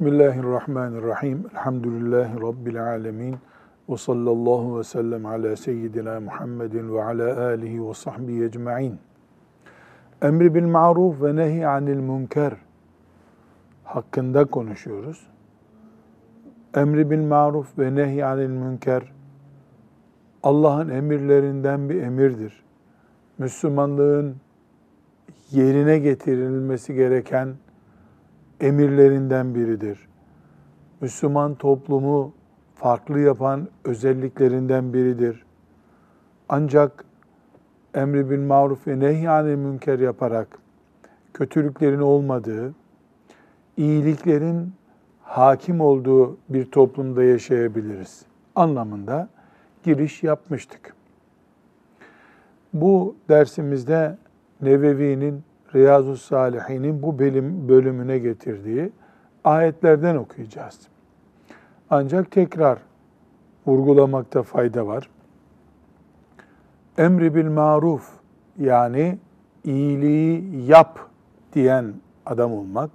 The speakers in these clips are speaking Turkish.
Bismillahirrahmanirrahim. Elhamdülillahi Rabbil alemin. Ve sallallahu ve sellem ala seyyidina Muhammedin ve ala alihi ve sahbihi ecma'in. Emri bil ma'ruf ve nehi anil münker hakkında konuşuyoruz. Emri bil maruf ve nehi anil münker Allah'ın emirlerinden bir emirdir. Müslümanlığın yerine getirilmesi gereken emirlerinden biridir. Müslüman toplumu farklı yapan özelliklerinden biridir. Ancak emri bil maruf ve nehyanil münker yaparak kötülüklerin olmadığı, iyiliklerin hakim olduğu bir toplumda yaşayabiliriz anlamında giriş yapmıştık. Bu dersimizde Nevevi'nin Riyazu Salihin'in bu bölüm, bölümüne getirdiği ayetlerden okuyacağız. Ancak tekrar vurgulamakta fayda var. Emri bil maruf yani iyiliği yap diyen adam olmak,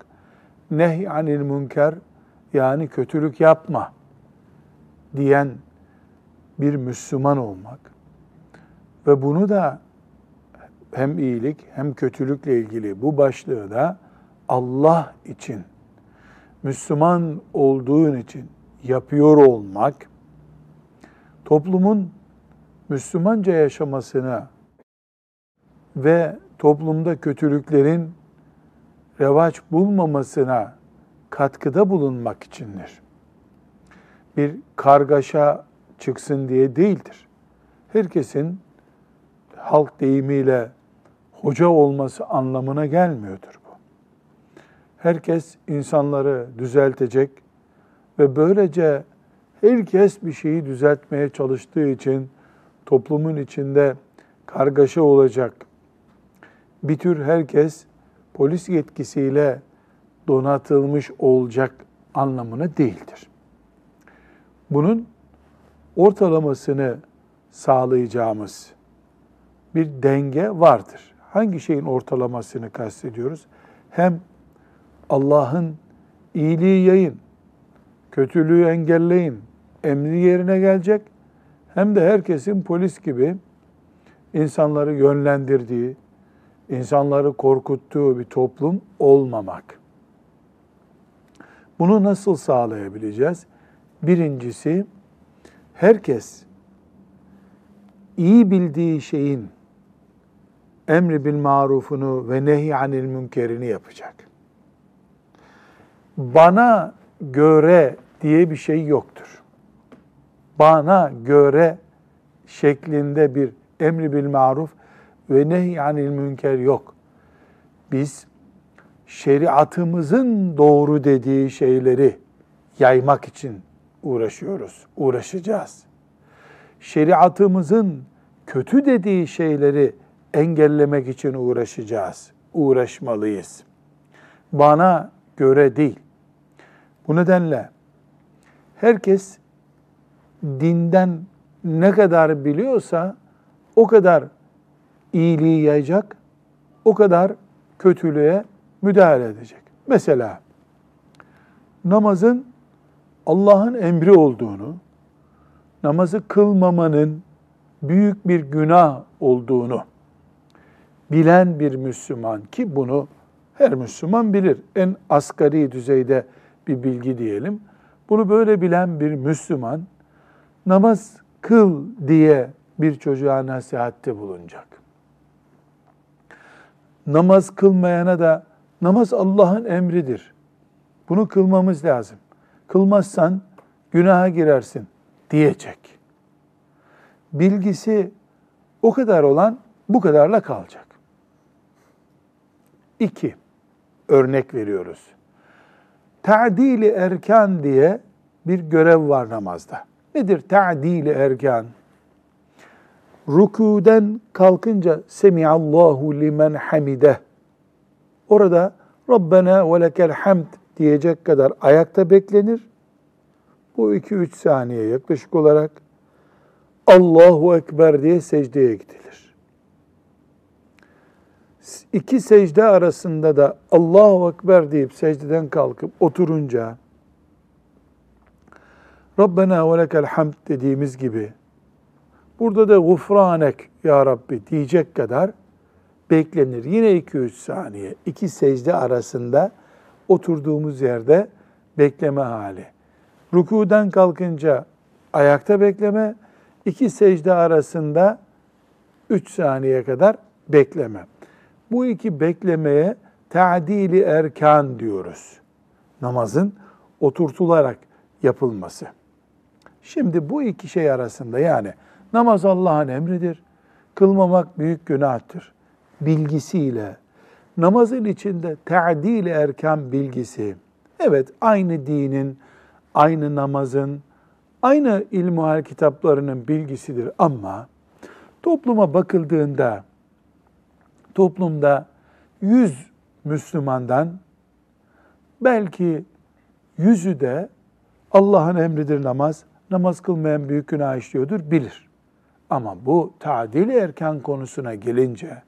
nehy anil münker yani kötülük yapma diyen bir Müslüman olmak ve bunu da hem iyilik hem kötülükle ilgili bu başlığı da Allah için, Müslüman olduğun için yapıyor olmak, toplumun Müslümanca yaşamasına ve toplumda kötülüklerin revaç bulmamasına katkıda bulunmak içindir. Bir kargaşa çıksın diye değildir. Herkesin halk deyimiyle hoca olması anlamına gelmiyordur bu. Herkes insanları düzeltecek ve böylece herkes bir şeyi düzeltmeye çalıştığı için toplumun içinde kargaşa olacak. Bir tür herkes polis yetkisiyle donatılmış olacak anlamına değildir. Bunun ortalamasını sağlayacağımız bir denge vardır hangi şeyin ortalamasını kastediyoruz? Hem Allah'ın iyiliği yayın, kötülüğü engelleyin emri yerine gelecek hem de herkesin polis gibi insanları yönlendirdiği, insanları korkuttuğu bir toplum olmamak. Bunu nasıl sağlayabileceğiz? Birincisi, herkes iyi bildiği şeyin emri bil marufunu ve nehy anil münkerini yapacak. Bana göre diye bir şey yoktur. Bana göre şeklinde bir emri bil maruf ve nehy anil münker yok. Biz şeriatımızın doğru dediği şeyleri yaymak için uğraşıyoruz, uğraşacağız. Şeriatımızın kötü dediği şeyleri engellemek için uğraşacağız, uğraşmalıyız. Bana göre değil. Bu nedenle herkes dinden ne kadar biliyorsa o kadar iyiliği yayacak, o kadar kötülüğe müdahale edecek. Mesela namazın Allah'ın emri olduğunu, namazı kılmamanın büyük bir günah olduğunu bilen bir Müslüman ki bunu her Müslüman bilir. En asgari düzeyde bir bilgi diyelim. Bunu böyle bilen bir Müslüman namaz kıl diye bir çocuğa nasihatte bulunacak. Namaz kılmayana da namaz Allah'ın emridir. Bunu kılmamız lazım. Kılmazsan günaha girersin diyecek. Bilgisi o kadar olan bu kadarla kalacak. İki, örnek veriyoruz. Ta'dili erkan diye bir görev var namazda. Nedir ta'dili erkan? Rükûden kalkınca Semiallahu limen hamide. Orada Rabbena ve lekel hamd diyecek kadar ayakta beklenir. Bu iki üç saniye yaklaşık olarak Allahu Ekber diye secdeye gidilir iki secde arasında da Allahu Ekber deyip secdeden kalkıp oturunca Rabbena ve lekel hamd dediğimiz gibi burada da gufranek ya Rabbi diyecek kadar beklenir. Yine 2-3 saniye. iki secde arasında oturduğumuz yerde bekleme hali. Rükuden kalkınca ayakta bekleme, iki secde arasında 3 saniye kadar bekleme. Bu iki beklemeye ta'dili erkan diyoruz. Namazın oturtularak yapılması. Şimdi bu iki şey arasında yani namaz Allah'ın emridir. Kılmamak büyük günahtır. Bilgisiyle namazın içinde ta'dil erkan bilgisi. Evet aynı dinin, aynı namazın, aynı ilmuhal kitaplarının bilgisidir ama topluma bakıldığında toplumda yüz Müslümandan belki yüzü de Allah'ın emridir namaz, namaz kılmayan büyük günah işliyordur bilir. Ama bu tadil erken konusuna gelince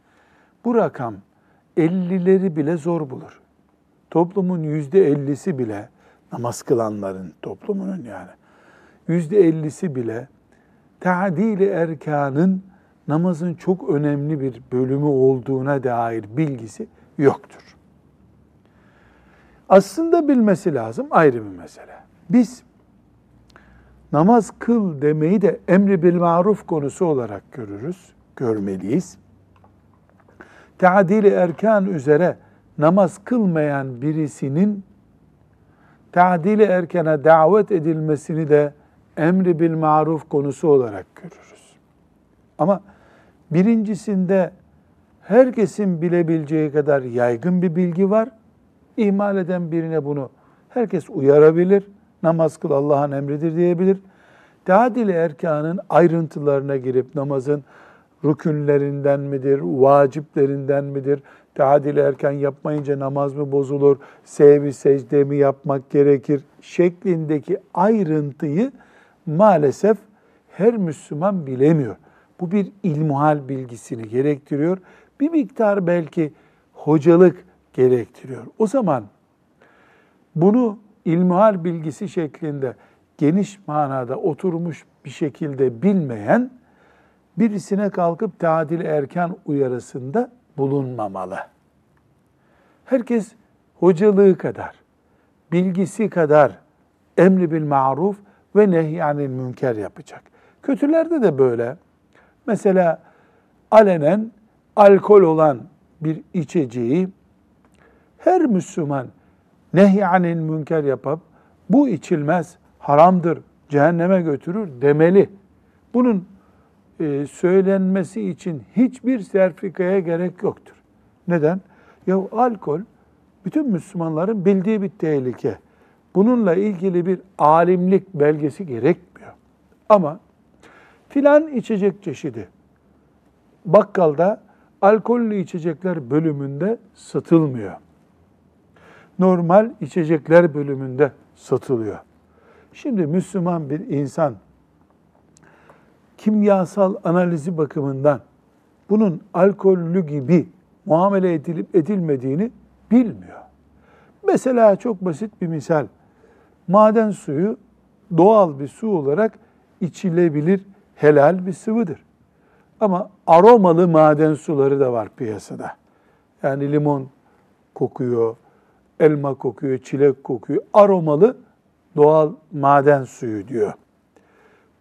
bu rakam 50'leri bile zor bulur. Toplumun yüzde ellisi bile namaz kılanların toplumunun yani yüzde ellisi bile tadil erkanın namazın çok önemli bir bölümü olduğuna dair bilgisi yoktur. Aslında bilmesi lazım ayrı bir mesele. Biz namaz kıl demeyi de emri bil maruf konusu olarak görürüz, görmeliyiz. Teadili erkan üzere namaz kılmayan birisinin tadili erkene davet edilmesini de emri bil maruf konusu olarak görürüz. Ama birincisinde herkesin bilebileceği kadar yaygın bir bilgi var. İhmal eden birine bunu herkes uyarabilir. Namaz kıl Allah'ın emridir diyebilir. Tadil erkanın ayrıntılarına girip namazın rükünlerinden midir, vaciplerinden midir, tadil erken yapmayınca namaz mı bozulur, sevgi secde mi yapmak gerekir şeklindeki ayrıntıyı maalesef her Müslüman bilemiyor. Bu bir ilmuhal bilgisini gerektiriyor. Bir miktar belki hocalık gerektiriyor. O zaman bunu ilmuhal bilgisi şeklinde geniş manada oturmuş bir şekilde bilmeyen birisine kalkıp tadil erken uyarısında bulunmamalı. Herkes hocalığı kadar, bilgisi kadar emri bil maruf ve nehyanil münker yapacak. Kötülerde de böyle. Mesela alenen alkol olan bir içeceği her Müslüman nehyanil münker yapıp bu içilmez, haramdır, cehenneme götürür demeli. Bunun e, söylenmesi için hiçbir serfikaya gerek yoktur. Neden? Ya alkol bütün Müslümanların bildiği bir tehlike. Bununla ilgili bir alimlik belgesi gerekmiyor. Ama filan içecek çeşidi bakkalda alkollü içecekler bölümünde satılmıyor. Normal içecekler bölümünde satılıyor. Şimdi Müslüman bir insan kimyasal analizi bakımından bunun alkollü gibi muamele edilip edilmediğini bilmiyor. Mesela çok basit bir misal. Maden suyu doğal bir su olarak içilebilir helal bir sıvıdır. Ama aromalı maden suları da var piyasada. Yani limon kokuyor, elma kokuyor, çilek kokuyor. Aromalı doğal maden suyu diyor.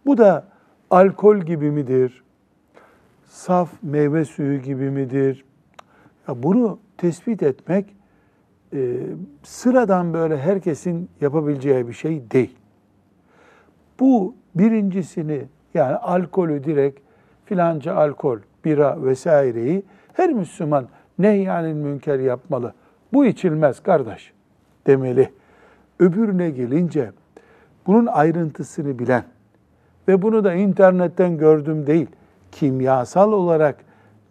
Bu da alkol gibi midir? Saf meyve suyu gibi midir? Ya bunu tespit etmek e, sıradan böyle herkesin yapabileceği bir şey değil. Bu birincisini yani alkolü direkt filanca alkol, bira vesaireyi her Müslüman nehyanil münker yapmalı. Bu içilmez kardeş demeli. Öbürüne gelince bunun ayrıntısını bilen ve bunu da internetten gördüm değil, kimyasal olarak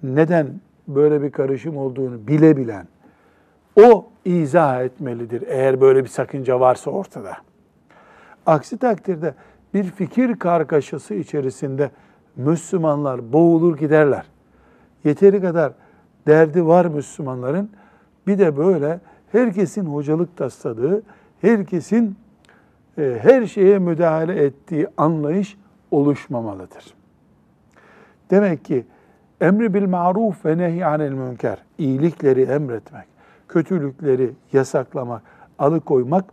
neden böyle bir karışım olduğunu bilebilen, o izah etmelidir eğer böyle bir sakınca varsa ortada. Aksi takdirde bir fikir kargaşası içerisinde Müslümanlar boğulur giderler. Yeteri kadar derdi var Müslümanların. Bir de böyle herkesin hocalık tasladığı, herkesin e, her şeye müdahale ettiği anlayış oluşmamalıdır. Demek ki emri bil maruf ve nehy anil münker, iyilikleri emretmek, kötülükleri yasaklamak, alıkoymak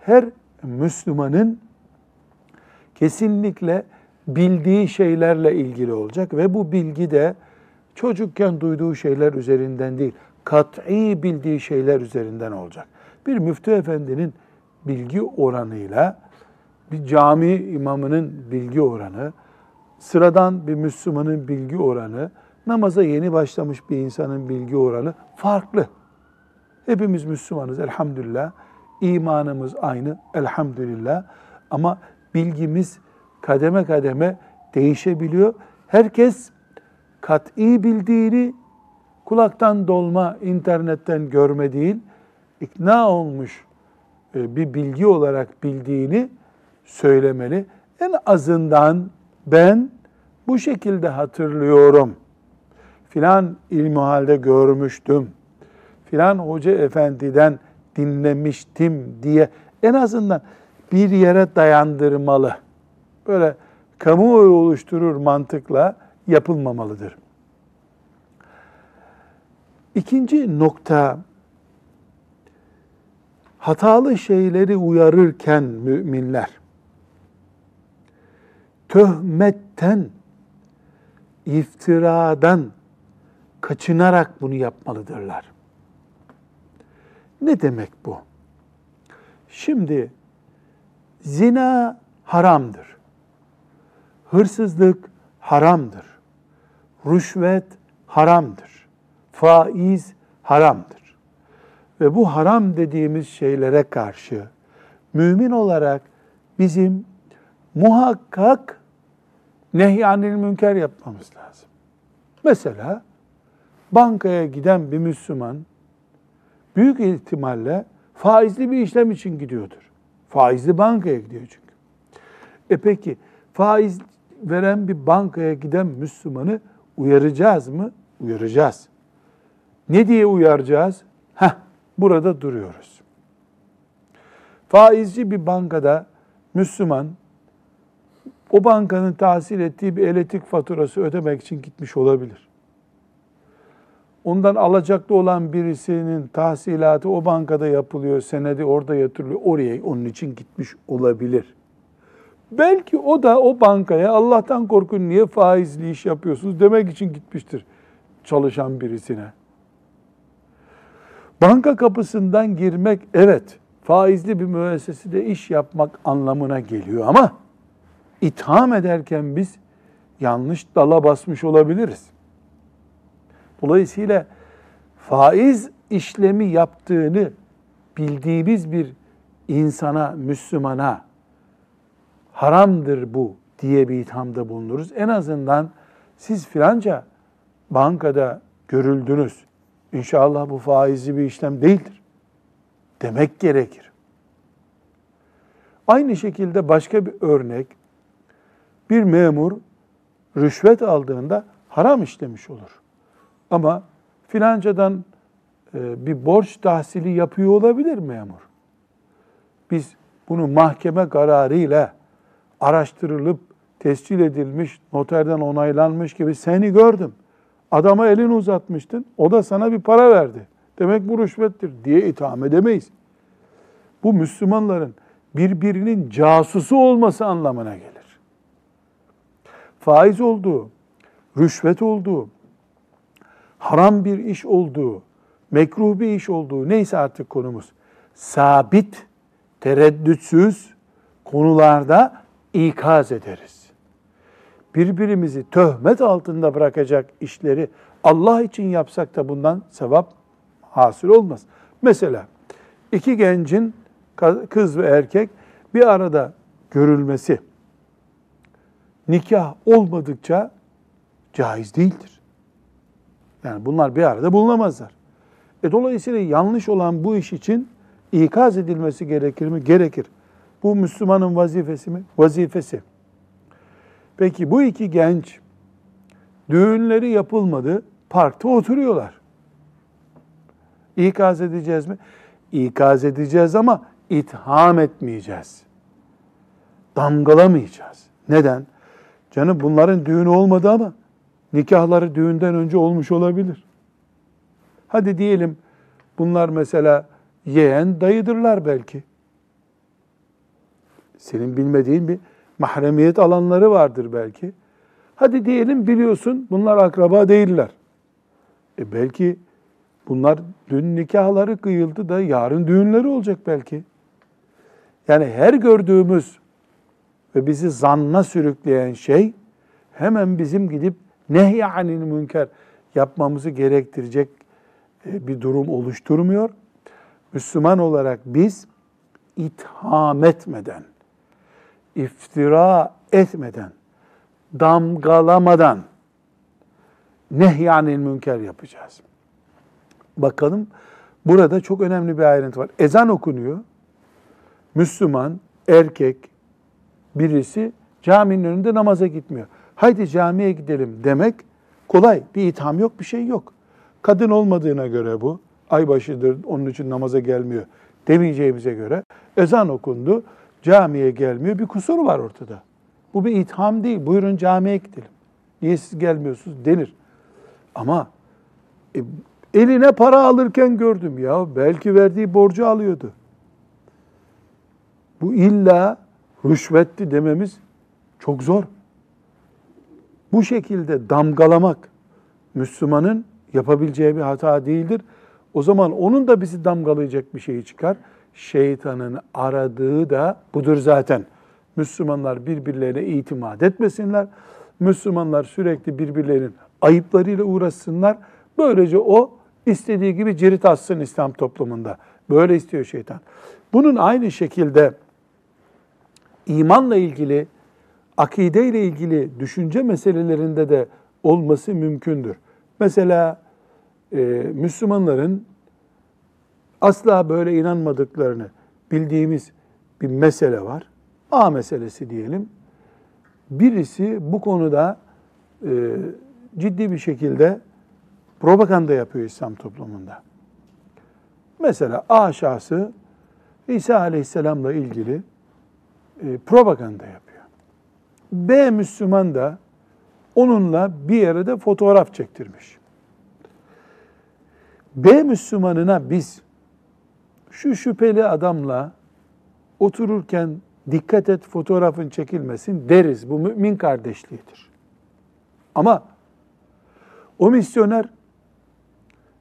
her Müslümanın kesinlikle bildiği şeylerle ilgili olacak ve bu bilgi de çocukken duyduğu şeyler üzerinden değil, kat'i bildiği şeyler üzerinden olacak. Bir müftü efendinin bilgi oranıyla bir cami imamının bilgi oranı, sıradan bir Müslümanın bilgi oranı, namaza yeni başlamış bir insanın bilgi oranı farklı. Hepimiz Müslümanız elhamdülillah. İmanımız aynı elhamdülillah. Ama bilgimiz kademe kademe değişebiliyor. Herkes kat'i bildiğini kulaktan dolma, internetten görme değil, ikna olmuş e, bir bilgi olarak bildiğini söylemeli. En azından ben bu şekilde hatırlıyorum. Filan ilmihalde görmüştüm. Filan hoca efendiden dinlemiştim diye en azından bir yere dayandırmalı. Böyle kamuoyu oluşturur mantıkla yapılmamalıdır. İkinci nokta hatalı şeyleri uyarırken müminler töhmetten, iftiradan kaçınarak bunu yapmalıdırlar. Ne demek bu? Şimdi zina haramdır. Hırsızlık haramdır. Rüşvet haramdır. Faiz haramdır. Ve bu haram dediğimiz şeylere karşı mümin olarak bizim muhakkak nehyanil münker yapmamız lazım. Mesela bankaya giden bir Müslüman büyük ihtimalle faizli bir işlem için gidiyordur. Faizli bankaya gidiyor çünkü. E peki faiz veren bir bankaya giden Müslümanı uyaracağız mı? Uyaracağız. Ne diye uyaracağız? Heh, burada duruyoruz. Faizci bir bankada Müslüman o bankanın tahsil ettiği bir elektrik faturası ödemek için gitmiş olabilir. Ondan alacaklı olan birisinin tahsilatı o bankada yapılıyor, senedi orada yatırılıyor, oraya onun için gitmiş olabilir. Belki o da o bankaya Allah'tan korkun niye faizli iş yapıyorsunuz demek için gitmiştir çalışan birisine. Banka kapısından girmek evet faizli bir müessesede iş yapmak anlamına geliyor ama itham ederken biz yanlış dala basmış olabiliriz. Dolayısıyla faiz işlemi yaptığını bildiğimiz bir insana, Müslümana haramdır bu diye bir ithamda bulunuruz. En azından siz filanca bankada görüldünüz. İnşallah bu faizli bir işlem değildir. Demek gerekir. Aynı şekilde başka bir örnek, bir memur rüşvet aldığında haram işlemiş olur. Ama filancadan e, bir borç tahsili yapıyor olabilir memur. Biz bunu mahkeme kararıyla araştırılıp tescil edilmiş, noterden onaylanmış gibi seni gördüm. Adama elini uzatmıştın, o da sana bir para verdi. Demek bu rüşvettir diye itham edemeyiz. Bu Müslümanların birbirinin casusu olması anlamına gelir. Faiz olduğu, rüşvet olduğu, haram bir iş olduğu, mekruh bir iş olduğu neyse artık konumuz sabit, tereddütsüz konularda ikaz ederiz. Birbirimizi töhmet altında bırakacak işleri Allah için yapsak da bundan sevap hasıl olmaz. Mesela iki gencin kız ve erkek bir arada görülmesi nikah olmadıkça caiz değildir. Yani bunlar bir arada bulunamazlar. E dolayısıyla yanlış olan bu iş için ikaz edilmesi gerekir mi? Gerekir. Bu Müslümanın vazifesi mi? Vazifesi. Peki bu iki genç düğünleri yapılmadı, parkta oturuyorlar. İkaz edeceğiz mi? İkaz edeceğiz ama itham etmeyeceğiz. damgalamayacağız. Neden? Canım bunların düğünü olmadı ama nikahları düğünden önce olmuş olabilir. Hadi diyelim bunlar mesela yeğen dayıdırlar belki. Senin bilmediğin bir mahremiyet alanları vardır belki. Hadi diyelim biliyorsun bunlar akraba değiller. E belki bunlar dün nikahları kıyıldı da yarın düğünleri olacak belki. Yani her gördüğümüz ve bizi zanna sürükleyen şey hemen bizim gidip nehyanil münker yapmamızı gerektirecek e, bir durum oluşturmuyor. Müslüman olarak biz itham etmeden, iftira etmeden, damgalamadan nehyanil münker yapacağız. Bakalım burada çok önemli bir ayrıntı var. Ezan okunuyor. Müslüman, erkek birisi caminin önünde namaza gitmiyor. Haydi camiye gidelim demek kolay. Bir itham yok, bir şey yok. Kadın olmadığına göre bu, aybaşıdır, onun için namaza gelmiyor demeyeceğimize göre ezan okundu, camiye gelmiyor, bir kusur var ortada. Bu bir itham değil, buyurun camiye gidelim. Niye siz gelmiyorsunuz denir. Ama e, eline para alırken gördüm ya, belki verdiği borcu alıyordu. Bu illa rüşvetti dememiz çok zor. Bu şekilde damgalamak Müslümanın yapabileceği bir hata değildir. O zaman onun da bizi damgalayacak bir şey çıkar. Şeytanın aradığı da budur zaten. Müslümanlar birbirlerine itimat etmesinler. Müslümanlar sürekli birbirlerinin ayıplarıyla uğraşsınlar. Böylece o istediği gibi cirit atsın İslam toplumunda. Böyle istiyor şeytan. Bunun aynı şekilde imanla ilgili, akide ile ilgili düşünce meselelerinde de olması mümkündür. Mesela e, Müslümanların asla böyle inanmadıklarını bildiğimiz bir mesele var. A meselesi diyelim. Birisi bu konuda e, ciddi bir şekilde propaganda yapıyor İslam toplumunda. Mesela A şahsı İsa Aleyhisselam'la ilgili e, propaganda yapıyor. B Müslüman da onunla bir yere de fotoğraf çektirmiş. B Müslümanına biz şu şüpheli adamla otururken dikkat et fotoğrafın çekilmesin deriz. Bu mümin kardeşliğidir. Ama o misyoner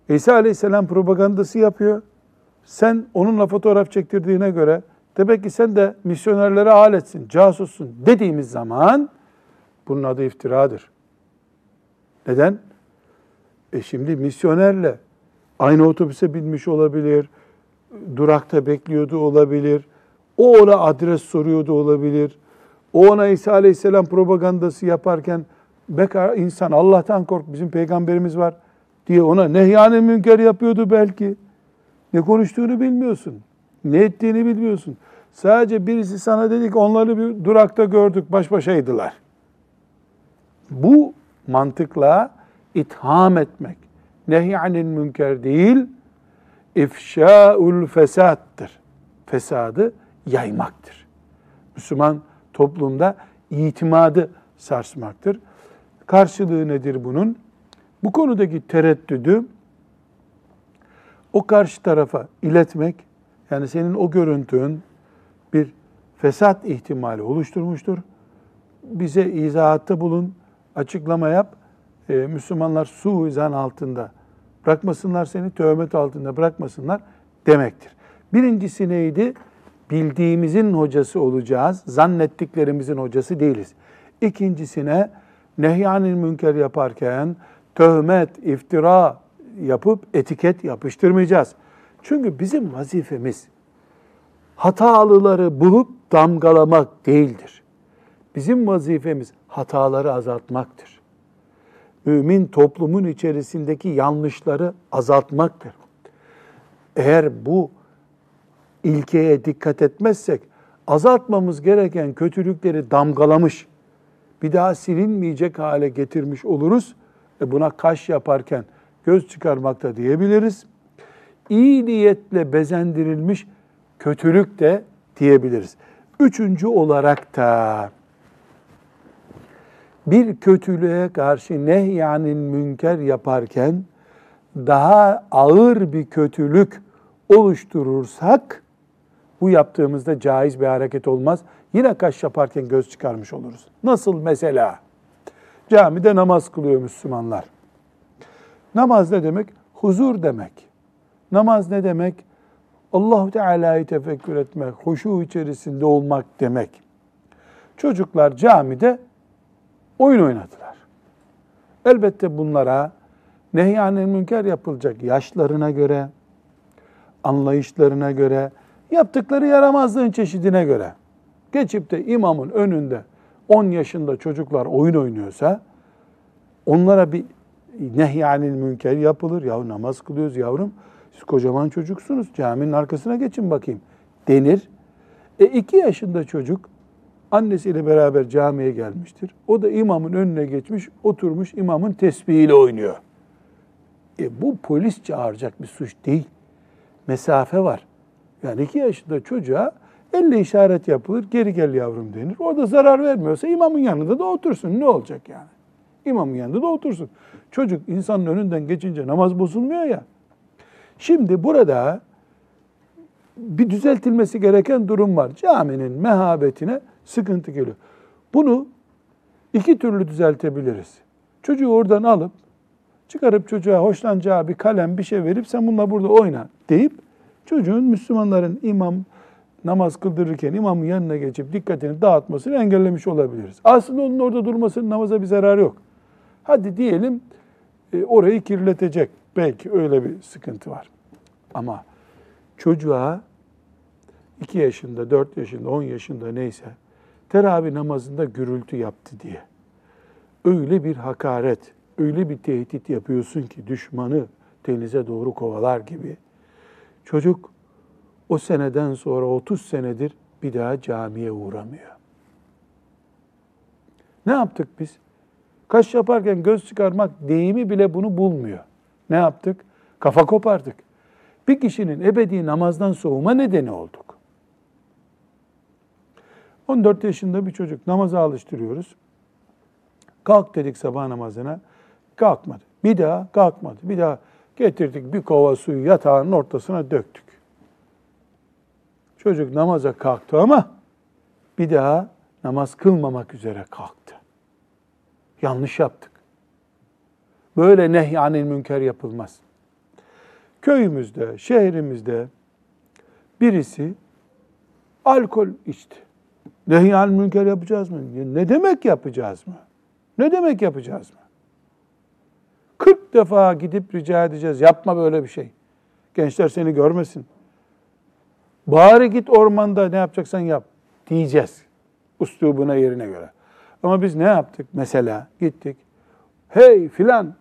İsa Aleyhisselam propagandası yapıyor. Sen onunla fotoğraf çektirdiğine göre demek ki sen de misyonerlere aletsin, casussun dediğimiz zaman bunun adı iftiradır. Neden? E şimdi misyonerle aynı otobüse binmiş olabilir, durakta bekliyordu olabilir, o ona adres soruyordu olabilir, o ona İsa Aleyhisselam propagandası yaparken bekar insan Allah'tan kork bizim peygamberimiz var diye ona nehyanı münker yapıyordu belki. Ne konuştuğunu bilmiyorsun. Ne ettiğini bilmiyorsun. Sadece birisi sana dedi ki onları bir durakta gördük baş başaydılar. Bu mantıkla itham etmek, nehyanil münker değil, ifşaul fesattır. Fesadı yaymaktır. Müslüman toplumda itimadı sarsmaktır. Karşılığı nedir bunun? Bu konudaki tereddüdü o karşı tarafa iletmek, yani senin o görüntün bir fesat ihtimali oluşturmuştur. Bize izahatta bulun, açıklama yap. Ee, Müslümanlar suizan altında bırakmasınlar seni, töhmet altında bırakmasınlar demektir. Birincisi neydi? Bildiğimizin hocası olacağız, zannettiklerimizin hocası değiliz. İkincisine nehyanil münker yaparken töhmet, iftira yapıp etiket yapıştırmayacağız. Çünkü bizim vazifemiz hatalıları bulup damgalamak değildir. Bizim vazifemiz hataları azaltmaktır. Mümin toplumun içerisindeki yanlışları azaltmaktır. Eğer bu ilkeye dikkat etmezsek azaltmamız gereken kötülükleri damgalamış, bir daha silinmeyecek hale getirmiş oluruz. E buna kaş yaparken göz çıkarmakta diyebiliriz. İyi niyetle bezendirilmiş kötülük de diyebiliriz. Üçüncü olarak da bir kötülüğe karşı nehyanın münker yaparken daha ağır bir kötülük oluşturursak bu yaptığımızda caiz bir hareket olmaz. Yine kaş yaparken göz çıkarmış oluruz. Nasıl mesela? Camide namaz kılıyor Müslümanlar. Namaz ne demek? Huzur demek. Namaz ne demek? Allahu Teala'yı tefekkür etmek, huşu içerisinde olmak demek. Çocuklar camide oyun oynadılar. Elbette bunlara nehyanil münker yapılacak yaşlarına göre, anlayışlarına göre, yaptıkları yaramazlığın çeşidine göre. Geçip de imamın önünde 10 yaşında çocuklar oyun oynuyorsa onlara bir nehyanil münker yapılır. Ya namaz kılıyoruz yavrum. Siz kocaman çocuksunuz. Caminin arkasına geçin bakayım denir. E iki yaşında çocuk annesiyle beraber camiye gelmiştir. O da imamın önüne geçmiş, oturmuş imamın tesbihiyle oynuyor. E bu polis çağıracak bir suç değil. Mesafe var. Yani iki yaşında çocuğa elle işaret yapılır, geri gel yavrum denir. O da zarar vermiyorsa imamın yanında da otursun. Ne olacak yani? İmamın yanında da otursun. Çocuk insanın önünden geçince namaz bozulmuyor ya. Şimdi burada bir düzeltilmesi gereken durum var. Caminin mehabetine sıkıntı geliyor. Bunu iki türlü düzeltebiliriz. Çocuğu oradan alıp çıkarıp çocuğa hoşlanacağı bir kalem bir şey verip sen bununla burada oyna deyip çocuğun Müslümanların imam namaz kıldırırken imamın yanına geçip dikkatini dağıtmasını engellemiş olabiliriz. Aslında onun orada durmasının namaza bir zararı yok. Hadi diyelim e, orayı kirletecek. Belki öyle bir sıkıntı var. Ama çocuğa 2 yaşında, 4 yaşında, 10 yaşında neyse teravih namazında gürültü yaptı diye öyle bir hakaret, öyle bir tehdit yapıyorsun ki düşmanı denize doğru kovalar gibi. Çocuk o seneden sonra 30 senedir bir daha camiye uğramıyor. Ne yaptık biz? Kaş yaparken göz çıkarmak deyimi bile bunu bulmuyor. Ne yaptık? Kafa kopardık. Bir kişinin ebedi namazdan soğuma nedeni olduk. 14 yaşında bir çocuk namaza alıştırıyoruz. Kalk dedik sabah namazına. Kalkmadı. Bir daha kalkmadı. Bir daha getirdik bir kova suyu yatağın ortasına döktük. Çocuk namaza kalktı ama bir daha namaz kılmamak üzere kalktı. Yanlış yaptık. Böyle nehyanil münker yapılmaz. Köyümüzde, şehrimizde birisi alkol içti. Nehyanil münker yapacağız mı? Ne demek yapacağız mı? Ne demek yapacağız mı? 40 defa gidip rica edeceğiz. Yapma böyle bir şey. Gençler seni görmesin. Bari git ormanda ne yapacaksan yap diyeceğiz. Üslubuna yerine göre. Ama biz ne yaptık? Mesela gittik. Hey filan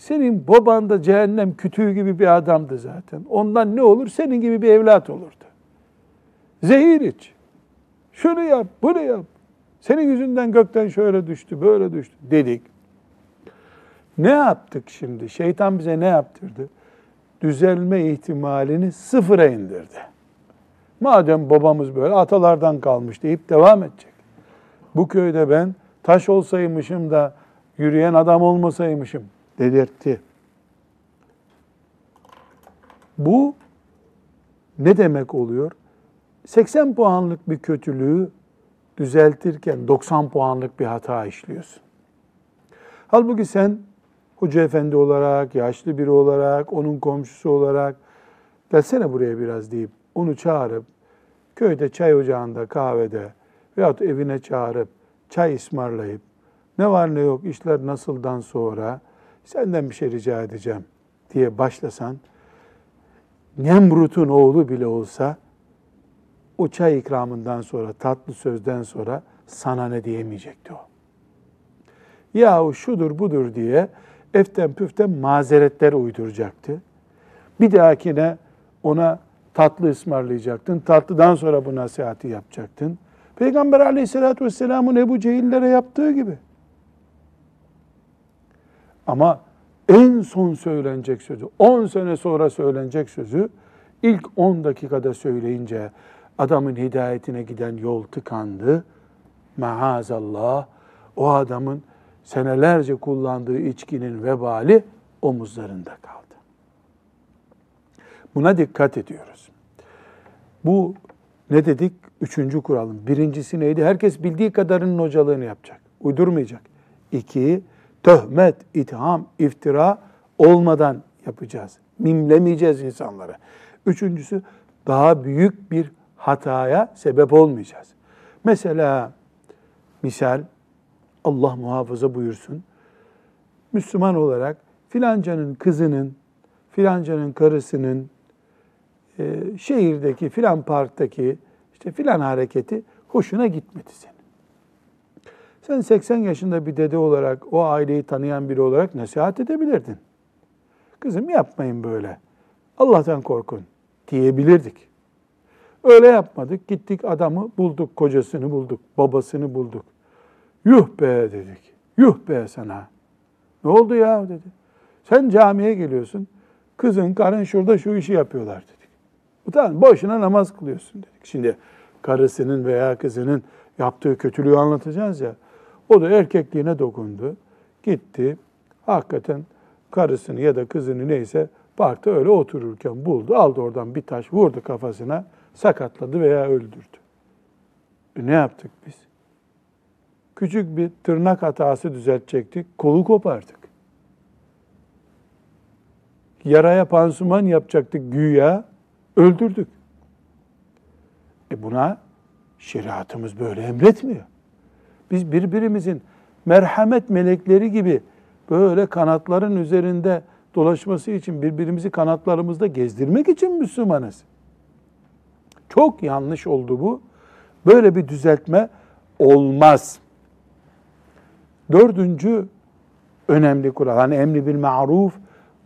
senin baban da cehennem kütüğü gibi bir adamdı zaten. Ondan ne olur? Senin gibi bir evlat olurdu. Zehir iç. Şunu yap, bunu yap. Senin yüzünden gökten şöyle düştü, böyle düştü dedik. Ne yaptık şimdi? Şeytan bize ne yaptırdı? Düzelme ihtimalini sıfıra indirdi. Madem babamız böyle atalardan kalmış deyip devam edecek. Bu köyde ben taş olsaymışım da yürüyen adam olmasaymışım dedirtti. Bu ne demek oluyor? 80 puanlık bir kötülüğü düzeltirken 90 puanlık bir hata işliyorsun. Halbuki sen hoca efendi olarak, yaşlı biri olarak, onun komşusu olarak gelsene buraya biraz deyip onu çağırıp köyde çay ocağında, kahvede veyahut evine çağırıp çay ısmarlayıp ne var ne yok işler nasıldan sonra senden bir şey rica edeceğim diye başlasan Nemrut'un oğlu bile olsa o çay ikramından sonra, tatlı sözden sonra sana ne diyemeyecekti o. Yahu şudur budur diye eften püften mazeretler uyduracaktı. Bir dahakine ona tatlı ısmarlayacaktın. Tatlıdan sonra bu nasihati yapacaktın. Peygamber aleyhissalatü vesselamın Ebu Cehillere yaptığı gibi. Ama en son söylenecek sözü, 10 sene sonra söylenecek sözü ilk 10 dakikada söyleyince adamın hidayetine giden yol tıkandı. Maazallah o adamın senelerce kullandığı içkinin vebali omuzlarında kaldı. Buna dikkat ediyoruz. Bu ne dedik? Üçüncü kuralın. Birincisi neydi? Herkes bildiği kadarının hocalığını yapacak. Uydurmayacak. İki, töhmet, itham, iftira olmadan yapacağız. Mimlemeyeceğiz insanları. Üçüncüsü daha büyük bir hataya sebep olmayacağız. Mesela misal Allah muhafaza buyursun. Müslüman olarak filancanın kızının, filancanın karısının, e, şehirdeki filan parktaki işte filan hareketi hoşuna gitmedi senin. Sen 80 yaşında bir dede olarak, o aileyi tanıyan biri olarak nasihat edebilirdin. Kızım yapmayın böyle. Allah'tan korkun diyebilirdik. Öyle yapmadık. Gittik adamı bulduk, kocasını bulduk, babasını bulduk. Yuh be dedik. Yuh be sana. Ne oldu ya dedi. Sen camiye geliyorsun. Kızın, karın şurada şu işi yapıyorlar dedik. Utan boşuna namaz kılıyorsun dedik. Şimdi karısının veya kızının yaptığı kötülüğü anlatacağız ya. O da erkekliğine dokundu. Gitti. Hakikaten karısını ya da kızını neyse parkta öyle otururken buldu. Aldı oradan bir taş vurdu kafasına. Sakatladı veya öldürdü. E ne yaptık biz? Küçük bir tırnak hatası düzeltecektik. Kolu kopardık. Yaraya pansuman yapacaktık güya. Öldürdük. E buna şeriatımız böyle emretmiyor. Biz birbirimizin merhamet melekleri gibi böyle kanatların üzerinde dolaşması için birbirimizi kanatlarımızda gezdirmek için Müslümanız. Çok yanlış oldu bu. Böyle bir düzeltme olmaz. Dördüncü önemli kural. Hani emri bil ma'ruf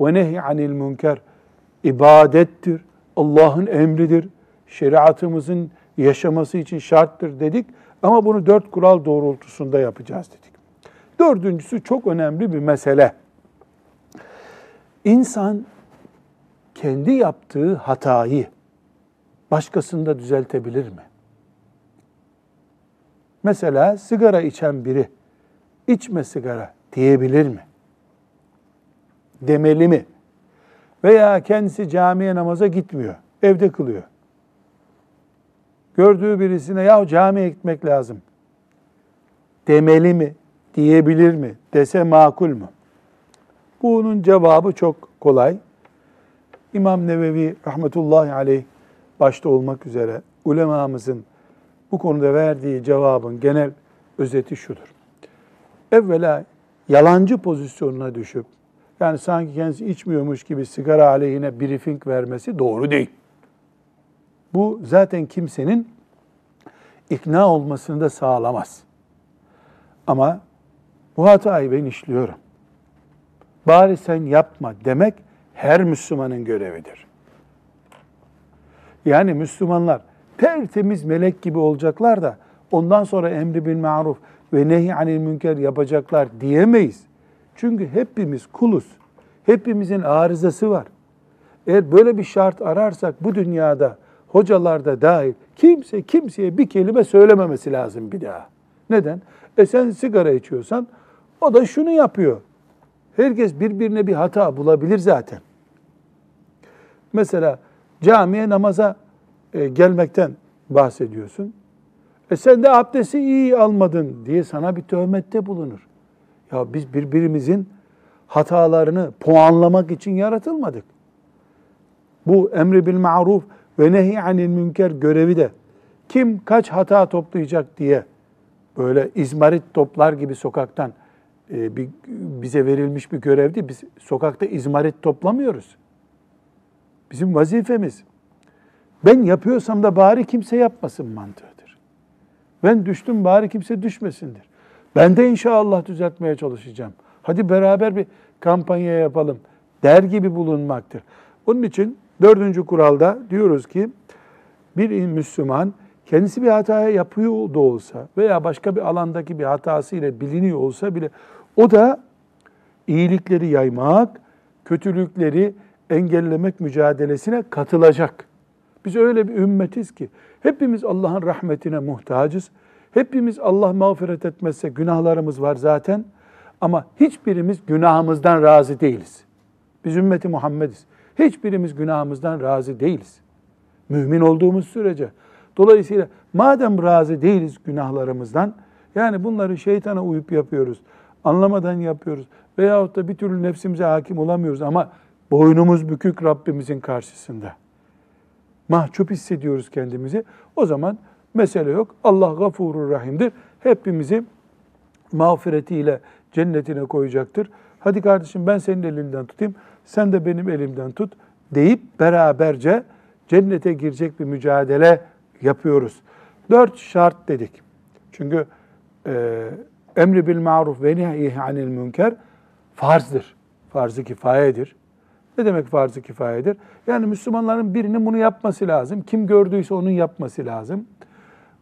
ve nehy anil münker ibadettir. Allah'ın emridir. Şeriatımızın yaşaması için şarttır dedik. Ama bunu dört kural doğrultusunda yapacağız dedik. Dördüncüsü çok önemli bir mesele. İnsan kendi yaptığı hatayı başkasında düzeltebilir mi? Mesela sigara içen biri içme sigara diyebilir mi? Demeli mi? Veya kendisi camiye namaza gitmiyor, evde kılıyor. Gördüğü birisine ya camiye gitmek lazım demeli mi, diyebilir mi, dese makul mu? Bunun cevabı çok kolay. İmam Nevevi rahmetullahi aleyh başta olmak üzere ulemamızın bu konuda verdiği cevabın genel özeti şudur. Evvela yalancı pozisyonuna düşüp yani sanki kendisi içmiyormuş gibi sigara aleyhine briefing vermesi doğru değil. Bu zaten kimsenin ikna olmasını da sağlamaz. Ama bu hatayı ben işliyorum. Bari sen yapma demek her Müslümanın görevidir. Yani Müslümanlar tertemiz melek gibi olacaklar da ondan sonra emri bil maruf ve nehy anil münker yapacaklar diyemeyiz. Çünkü hepimiz kuluz. Hepimizin arızası var. Eğer böyle bir şart ararsak bu dünyada hocalar da dahil kimse kimseye bir kelime söylememesi lazım bir daha. Neden? E sen sigara içiyorsan o da şunu yapıyor. Herkes birbirine bir hata bulabilir zaten. Mesela camiye namaza e, gelmekten bahsediyorsun. E sen de abdesti iyi almadın diye sana bir töhmette bulunur. Ya biz birbirimizin hatalarını puanlamak için yaratılmadık. Bu emri bil ma'ruf ve nehi anil münker görevi de kim kaç hata toplayacak diye böyle izmarit toplar gibi sokaktan e, bir, bize verilmiş bir görevdi. Biz sokakta izmarit toplamıyoruz. Bizim vazifemiz. Ben yapıyorsam da bari kimse yapmasın mantığıdır. Ben düştüm bari kimse düşmesindir. Ben de inşallah düzeltmeye çalışacağım. Hadi beraber bir kampanya yapalım der gibi bulunmaktır. Onun için dördüncü kuralda diyoruz ki bir Müslüman kendisi bir hataya yapıyor da olsa veya başka bir alandaki bir hatası ile biliniyor olsa bile o da iyilikleri yaymak, kötülükleri engellemek mücadelesine katılacak. Biz öyle bir ümmetiz ki hepimiz Allah'ın rahmetine muhtacız. Hepimiz Allah mağfiret etmezse günahlarımız var zaten. Ama hiçbirimiz günahımızdan razı değiliz. Biz ümmeti Muhammediz. Hiçbirimiz günahımızdan razı değiliz. Mümin olduğumuz sürece. Dolayısıyla madem razı değiliz günahlarımızdan, yani bunları şeytana uyup yapıyoruz, anlamadan yapıyoruz veyahut da bir türlü nefsimize hakim olamıyoruz ama boynumuz bükük Rabbimizin karşısında. Mahcup hissediyoruz kendimizi. O zaman mesele yok. Allah gafurur rahimdir. Hepimizi mağfiretiyle cennetine koyacaktır. Hadi kardeşim ben senin elinden tutayım, sen de benim elimden tut deyip beraberce cennete girecek bir mücadele yapıyoruz. Dört şart dedik. Çünkü e, emri bil maruf ve nehyi anil münker farzdır. Farz-ı kifayedir. Ne demek farz-ı kifayedir? Yani Müslümanların birinin bunu yapması lazım. Kim gördüyse onun yapması lazım.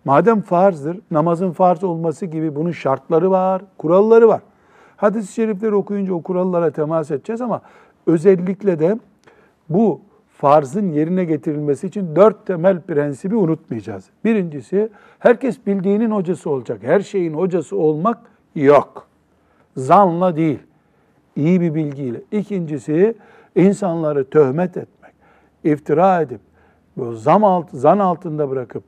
Madem farzdır, namazın farz olması gibi bunun şartları var, kuralları var. Hadis-i şerifleri okuyunca o kurallara temas edeceğiz ama özellikle de bu farzın yerine getirilmesi için dört temel prensibi unutmayacağız. Birincisi, herkes bildiğinin hocası olacak. Her şeyin hocası olmak yok. Zanla değil, iyi bir bilgiyle. İkincisi, insanları töhmet etmek, iftira edip, zam alt, zan altında bırakıp,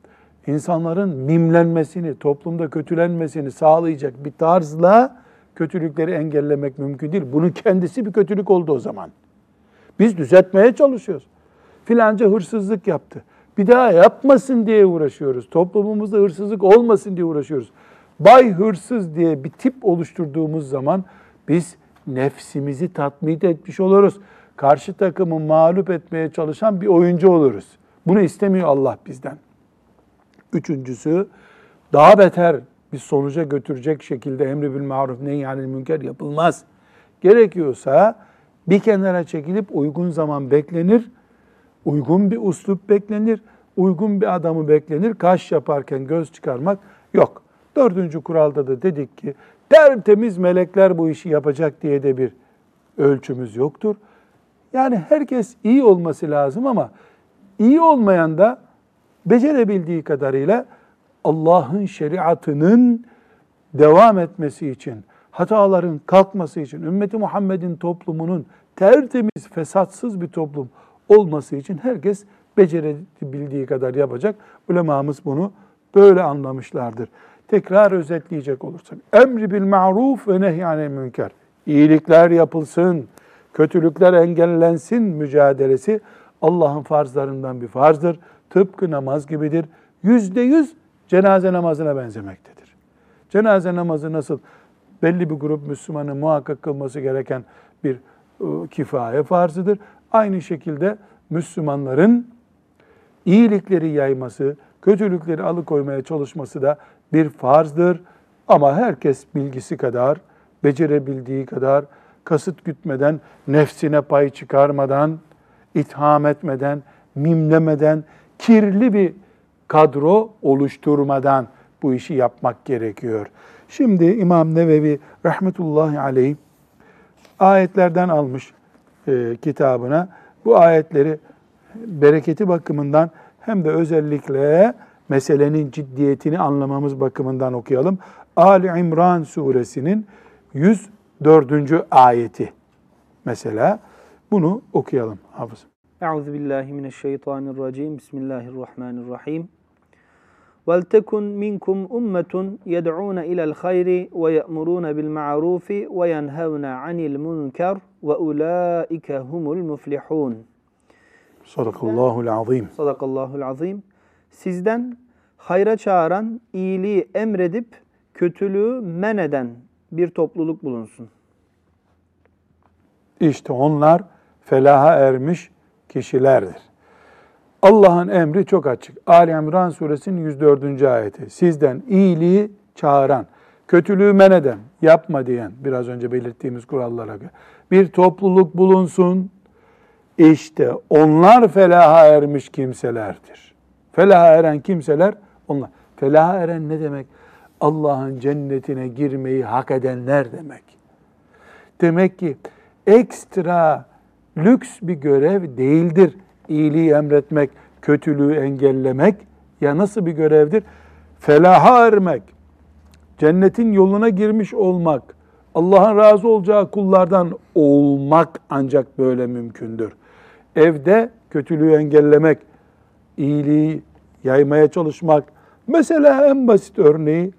insanların mimlenmesini, toplumda kötülenmesini sağlayacak bir tarzla kötülükleri engellemek mümkün değil. Bunun kendisi bir kötülük oldu o zaman. Biz düzeltmeye çalışıyoruz. Filanca hırsızlık yaptı. Bir daha yapmasın diye uğraşıyoruz. Toplumumuzda hırsızlık olmasın diye uğraşıyoruz. Bay hırsız diye bir tip oluşturduğumuz zaman biz nefsimizi tatmin etmiş oluruz. Karşı takımı mağlup etmeye çalışan bir oyuncu oluruz. Bunu istemiyor Allah bizden. Üçüncüsü daha beter bir sonuca götürecek şekilde emri bil maruf nehyanil münker yapılmaz. Gerekiyorsa bir kenara çekilip uygun zaman beklenir, uygun bir uslup beklenir, uygun bir adamı beklenir. Kaş yaparken göz çıkarmak yok. Dördüncü kuralda da dedik ki tertemiz melekler bu işi yapacak diye de bir ölçümüz yoktur. Yani herkes iyi olması lazım ama iyi olmayan da becerebildiği kadarıyla Allah'ın şeriatının devam etmesi için, hataların kalkması için, ümmeti Muhammed'in toplumunun tertemiz, fesatsız bir toplum olması için herkes becerebildiği kadar yapacak. Ulemamız bunu böyle anlamışlardır. Tekrar özetleyecek olursak. Emri bil ma'ruf ve nehyanel münker. İyilikler yapılsın, kötülükler engellensin mücadelesi Allah'ın farzlarından bir farzdır. Tıpkı namaz gibidir. Yüzde yüz cenaze namazına benzemektedir. Cenaze namazı nasıl belli bir grup Müslümanın muhakkak kılması gereken bir e, kifaye farzıdır. Aynı şekilde Müslümanların iyilikleri yayması, kötülükleri alıkoymaya çalışması da bir farzdır. Ama herkes bilgisi kadar, becerebildiği kadar, kasıt gütmeden, nefsine pay çıkarmadan, itham etmeden, mimlemeden, kirli bir kadro oluşturmadan bu işi yapmak gerekiyor. Şimdi İmam Nevevi rahmetullahi aleyh ayetlerden almış e, kitabına. Bu ayetleri bereketi bakımından hem de özellikle meselenin ciddiyetini anlamamız bakımından okuyalım. Ali İmran suresinin 104. ayeti mesela bunu okuyalım hafız. Euzu billahi mineşşeytanirracim. Bismillahirrahmanirrahim. Vel tekun minkum ummetun yed'un ila'l hayri ve ye'murun bil ma'ruf ve yenhevun anil munkar ve ulaike humul muflihun. Sadakallahu'l azim. Sadakallahu'l azim. Sizden hayra çağıran, iyiliği emredip kötülüğü men eden bir topluluk bulunsun. İşte onlar felaha ermiş kişilerdir. Allah'ın emri çok açık. Ali İmran suresinin 104. ayeti. Sizden iyiliği çağıran, kötülüğü men eden, yapma diyen, biraz önce belirttiğimiz kurallara göre bir topluluk bulunsun. İşte onlar felaha ermiş kimselerdir. Felaha eren kimseler onlar. Felaha eren ne demek? Allah'ın cennetine girmeyi hak edenler demek. Demek ki ekstra lüks bir görev değildir iyiliği emretmek, kötülüğü engellemek ya nasıl bir görevdir? Felaha ermek, cennetin yoluna girmiş olmak, Allah'ın razı olacağı kullardan olmak ancak böyle mümkündür. Evde kötülüğü engellemek, iyiliği yaymaya çalışmak. Mesela en basit örneği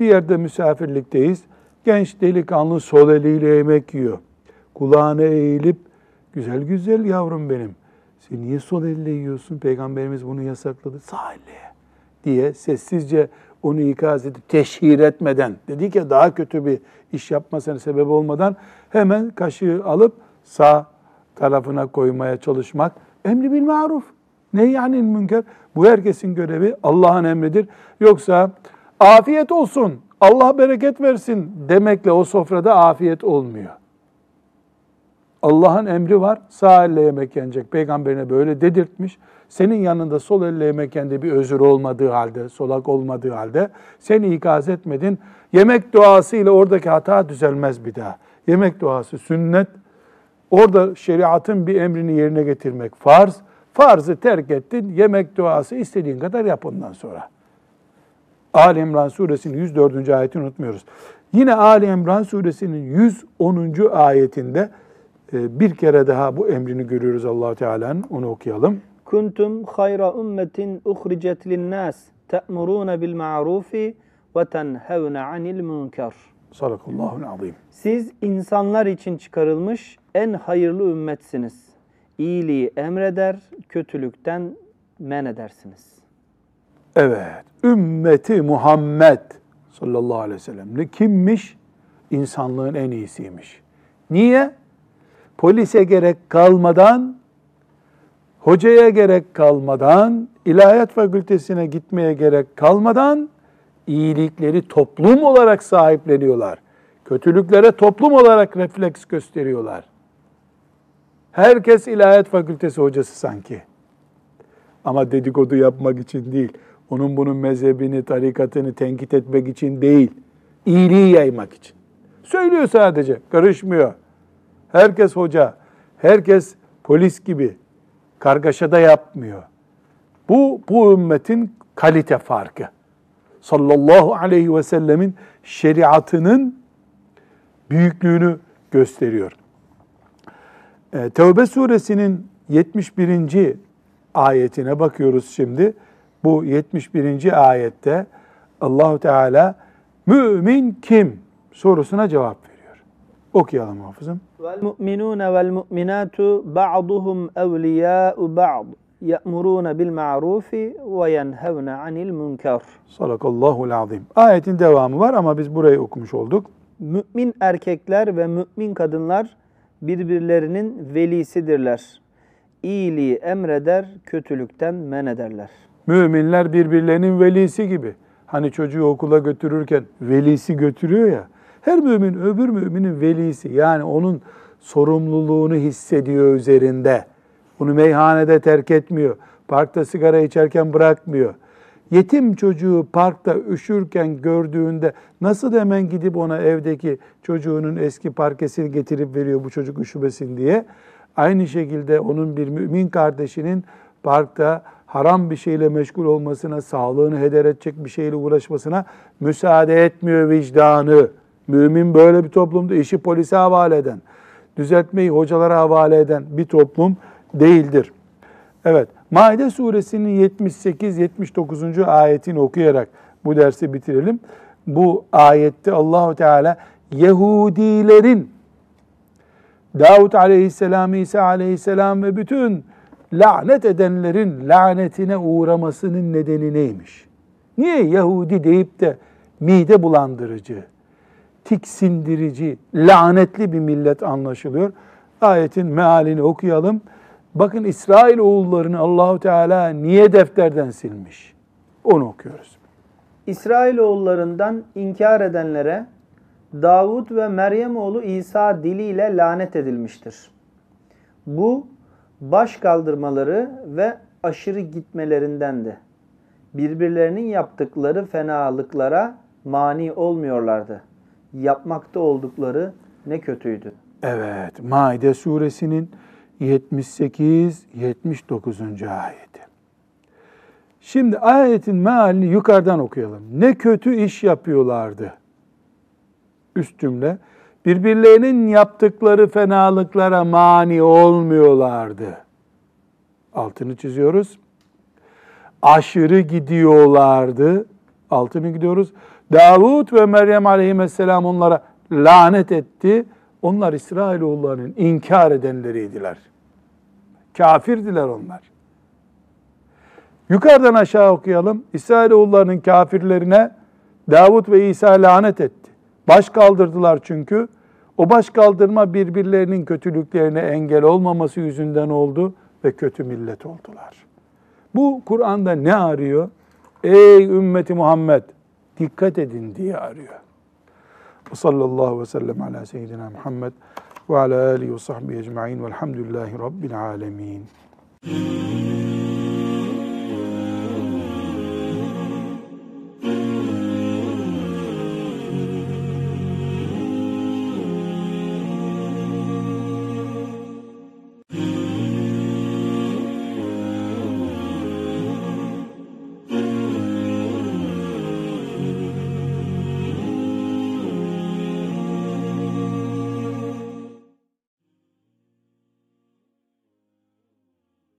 bir yerde misafirlikteyiz. Genç delikanlı sol eliyle yemek yiyor. Kulağına eğilip güzel güzel yavrum benim. Sen niye sol elle yiyorsun? Peygamberimiz bunu yasakladı. Sağ elle diye sessizce onu ikaz edip teşhir etmeden dedi ki daha kötü bir iş yapmasına sebep olmadan hemen kaşığı alıp sağ tarafına koymaya çalışmak emri bil maruf. Ne yani münker? Bu herkesin görevi Allah'ın emridir. Yoksa afiyet olsun, Allah bereket versin demekle o sofrada afiyet olmuyor. Allah'ın emri var, sağ elle yemek yenecek. Peygamberine böyle dedirtmiş. Senin yanında sol elle yemek yendi bir özür olmadığı halde, solak olmadığı halde seni ikaz etmedin. Yemek duası ile oradaki hata düzelmez bir daha. Yemek duası sünnet. Orada şeriatın bir emrini yerine getirmek farz. Farzı terk ettin, yemek duası istediğin kadar yap ondan sonra. Ali İmran suresinin 104. ayetini unutmuyoruz. Yine Ali İmran suresinin 110. ayetinde bir kere daha bu emrini görüyoruz allah Teala'nın. Onu okuyalım. Kuntum hayra ummetin uhricet linnas te'muruna bil ma'rufi ve tenhevne anil münker. Sadakallahu azim. Siz insanlar için çıkarılmış en hayırlı ümmetsiniz. İyiliği emreder, kötülükten men edersiniz. Evet, ümmeti Muhammed sallallahu aleyhi ve sellem ne kimmiş? İnsanlığın en iyisiymiş. Niye? Polise gerek kalmadan, hocaya gerek kalmadan, ilahiyat fakültesine gitmeye gerek kalmadan iyilikleri toplum olarak sahipleniyorlar. Kötülüklere toplum olarak refleks gösteriyorlar. Herkes ilahiyat fakültesi hocası sanki. Ama dedikodu yapmak için değil. Onun bunun mezhebini, tarikatını tenkit etmek için değil. İyiliği yaymak için. Söylüyor sadece, karışmıyor. Herkes hoca, herkes polis gibi kargaşada yapmıyor. Bu, bu ümmetin kalite farkı. Sallallahu aleyhi ve sellemin şeriatının büyüklüğünü gösteriyor. Ee, Tevbe suresinin 71. ayetine bakıyoruz şimdi. Bu 71. ayette Allahu Teala mümin kim sorusuna cevap veriyor. Okuyalım hafızım. Vel mu'minun vel mu'minatu ba'duhum evliya'u ba'd. Ye'muruna bil ma'rufi ve yenhevne anil münker. Sadakallahu azim. Ayetin devamı var ama biz burayı okumuş olduk. Mümin erkekler ve mümin kadınlar birbirlerinin velisidirler. İyiliği emreder, kötülükten men ederler. Müminler birbirlerinin velisi gibi. Hani çocuğu okula götürürken velisi götürüyor ya. Her mümin öbür müminin velisi. Yani onun sorumluluğunu hissediyor üzerinde. Bunu meyhanede terk etmiyor. Parkta sigara içerken bırakmıyor. Yetim çocuğu parkta üşürken gördüğünde nasıl hemen gidip ona evdeki çocuğunun eski parkesini getirip veriyor bu çocuk üşümesin diye. Aynı şekilde onun bir mümin kardeşinin parkta haram bir şeyle meşgul olmasına, sağlığını heder edecek bir şeyle uğraşmasına müsaade etmiyor vicdanı. Mümin böyle bir toplumda işi polise havale eden, düzeltmeyi hocalara havale eden bir toplum değildir. Evet, Maide suresinin 78-79. ayetini okuyarak bu dersi bitirelim. Bu ayette Allahu Teala Yahudilerin Davut aleyhisselam, İsa aleyhisselam ve bütün lanet edenlerin lanetine uğramasının nedeni neymiş? Niye Yahudi deyip de mide bulandırıcı, tiksindirici, lanetli bir millet anlaşılıyor? Ayetin mealini okuyalım. Bakın İsrail oğullarını Allahu Teala niye defterden silmiş? Onu okuyoruz. İsrailoğullarından inkar edenlere Davud ve Meryem oğlu İsa diliyle lanet edilmiştir. Bu baş kaldırmaları ve aşırı gitmelerindendi. Birbirlerinin yaptıkları fenalıklara mani olmuyorlardı. Yapmakta oldukları ne kötüydü. Evet, Maide suresinin 78-79. ayeti. Şimdi ayetin mealini yukarıdan okuyalım. Ne kötü iş yapıyorlardı. Üst cümle. Birbirlerinin yaptıkları fenalıklara mani olmuyorlardı. Altını çiziyoruz. Aşırı gidiyorlardı. Altını gidiyoruz. Davut ve Meryem aleyhisselam onlara lanet etti. Onlar İsrailoğullarının inkar edenleriydiler. Kafirdiler onlar. Yukarıdan aşağı okuyalım. İsrailoğullarının kafirlerine Davut ve İsa lanet etti. Baş kaldırdılar çünkü. O baş kaldırma birbirlerinin kötülüklerine engel olmaması yüzünden oldu ve kötü millet oldular. Bu Kur'an'da ne arıyor? Ey ümmeti Muhammed dikkat edin diye arıyor. Sallallahu ve sellem ala seyyidina Muhammed ve ala alihi ve sahbihi ecma'in velhamdülillahi rabbil alemin.